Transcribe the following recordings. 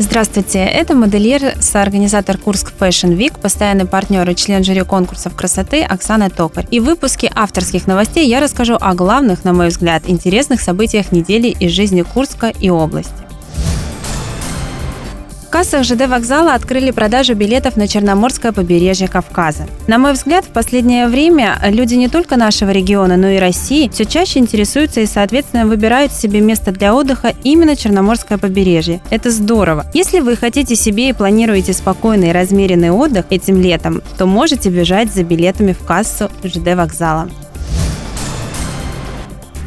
Здравствуйте, это модельер, соорганизатор Курск Fashion Week, постоянный партнер и член жюри конкурсов красоты Оксана Токарь. И в выпуске авторских новостей я расскажу о главных, на мой взгляд, интересных событиях недели из жизни Курска и области. В кассах ЖД вокзала открыли продажу билетов на Черноморское побережье Кавказа. На мой взгляд, в последнее время люди не только нашего региона, но и России все чаще интересуются и, соответственно, выбирают себе место для отдыха именно Черноморское побережье. Это здорово. Если вы хотите себе и планируете спокойный и размеренный отдых этим летом, то можете бежать за билетами в кассу ЖД вокзала.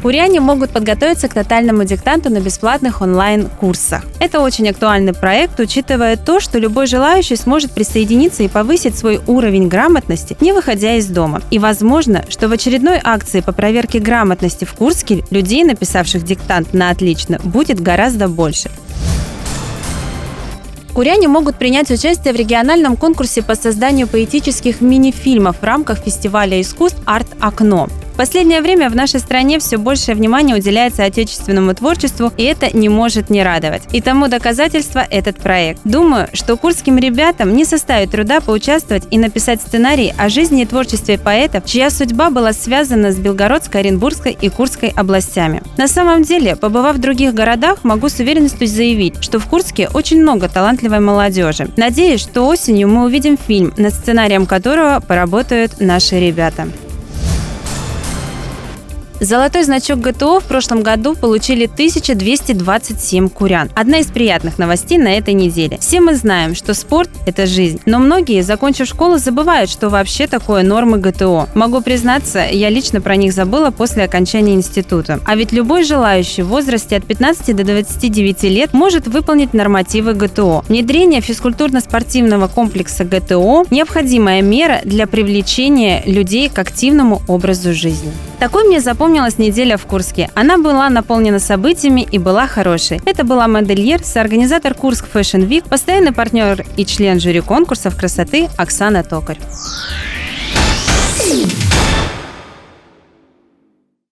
Куряне могут подготовиться к тотальному диктанту на бесплатных онлайн-курсах. Это очень актуальный проект, учитывая то, что любой желающий сможет присоединиться и повысить свой уровень грамотности, не выходя из дома. И возможно, что в очередной акции по проверке грамотности в Курске людей, написавших диктант на отлично, будет гораздо больше. Куряне могут принять участие в региональном конкурсе по созданию поэтических мини-фильмов в рамках фестиваля искусств «Арт-окно». В последнее время в нашей стране все большее внимание уделяется отечественному творчеству, и это не может не радовать. И тому доказательство этот проект. Думаю, что курским ребятам не составит труда поучаствовать и написать сценарий о жизни и творчестве поэтов, чья судьба была связана с Белгородской, Оренбургской и Курской областями. На самом деле, побывав в других городах, могу с уверенностью заявить, что в Курске очень много талантливой молодежи. Надеюсь, что осенью мы увидим фильм, над сценарием которого поработают наши ребята. Золотой значок ГТО в прошлом году получили 1227 курян. Одна из приятных новостей на этой неделе. Все мы знаем, что спорт – это жизнь. Но многие, закончив школу, забывают, что вообще такое нормы ГТО. Могу признаться, я лично про них забыла после окончания института. А ведь любой желающий в возрасте от 15 до 29 лет может выполнить нормативы ГТО. Внедрение физкультурно-спортивного комплекса ГТО – необходимая мера для привлечения людей к активному образу жизни. Такой мне запомнилась неделя в Курске. Она была наполнена событиями и была хорошей. Это была модельер, соорганизатор Курск Fashion Week, постоянный партнер и член жюри конкурсов красоты Оксана Токарь.